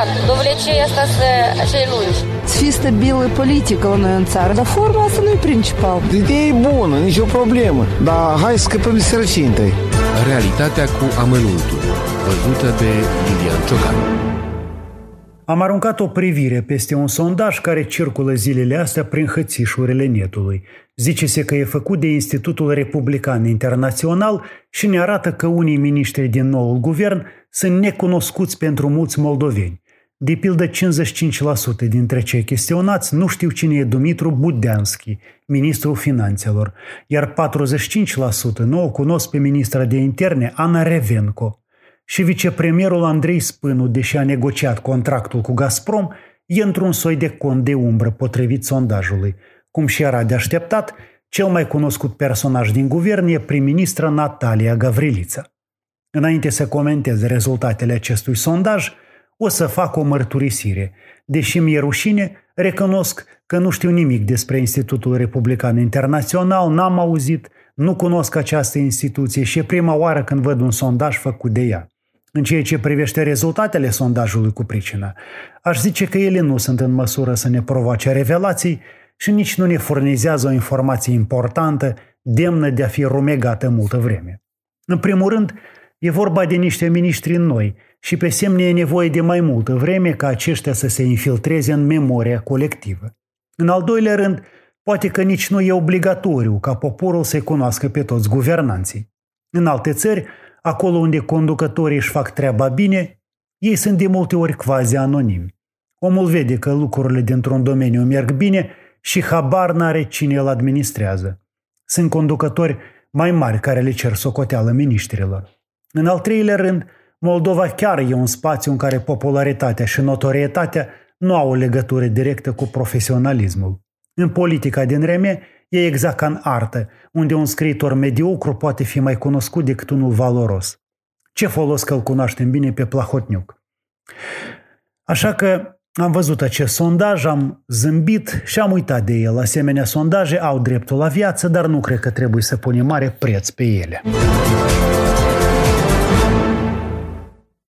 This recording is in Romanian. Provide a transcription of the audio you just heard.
acei asta să, acei lungi. Să fie stabilă politică la noi în țară, dar forma asta nu e principal. Ideea e bună, nicio problemă, dar hai să scăpăm de sărăcinte. Realitatea cu amănuntul, văzută de Lilian Ciocan. Am aruncat o privire peste un sondaj care circulă zilele astea prin hățișurile netului. Zice-se că e făcut de Institutul Republican Internațional și ne arată că unii miniștri din noul guvern sunt necunoscuți pentru mulți moldoveni. De pildă, 55% dintre cei chestionați nu știu cine e Dumitru Budeanski, ministrul finanțelor, iar 45% nu o cunosc pe ministra de interne Ana Revenco. Și vicepremierul Andrei Spânu, deși a negociat contractul cu Gazprom, e într-un soi de cont de umbră potrivit sondajului. Cum și era de așteptat, cel mai cunoscut personaj din guvern e prim-ministra Natalia Gavrilița. Înainte să comentez rezultatele acestui sondaj, o să fac o mărturisire. Deși mi-e rușine, recunosc că nu știu nimic despre Institutul Republican Internațional, n-am auzit, nu cunosc această instituție și e prima oară când văd un sondaj făcut de ea. În ceea ce privește rezultatele sondajului cu pricină, aș zice că ele nu sunt în măsură să ne provoace revelații și nici nu ne furnizează o informație importantă, demnă de a fi rumegată multă vreme. În primul rând, e vorba de niște miniștri noi și pe semne e nevoie de mai multă vreme ca aceștia să se infiltreze în memoria colectivă. În al doilea rând, poate că nici nu e obligatoriu ca poporul să-i cunoască pe toți guvernanții. În alte țări, acolo unde conducătorii își fac treaba bine, ei sunt de multe ori quasi anonimi. Omul vede că lucrurile dintr-un domeniu merg bine și habar n-are cine îl administrează. Sunt conducători mai mari care le cer socoteală miniștrilor. În al treilea rând, Moldova chiar e un spațiu în care popularitatea și notorietatea nu au o legătură directă cu profesionalismul. În politica din reme e exact ca în artă, unde un scriitor mediocru poate fi mai cunoscut decât unul valoros. Ce folos că îl cunoaștem bine pe Plahotniuc? Așa că am văzut acest sondaj, am zâmbit și am uitat de el. Asemenea sondaje au dreptul la viață, dar nu cred că trebuie să punem mare preț pe ele.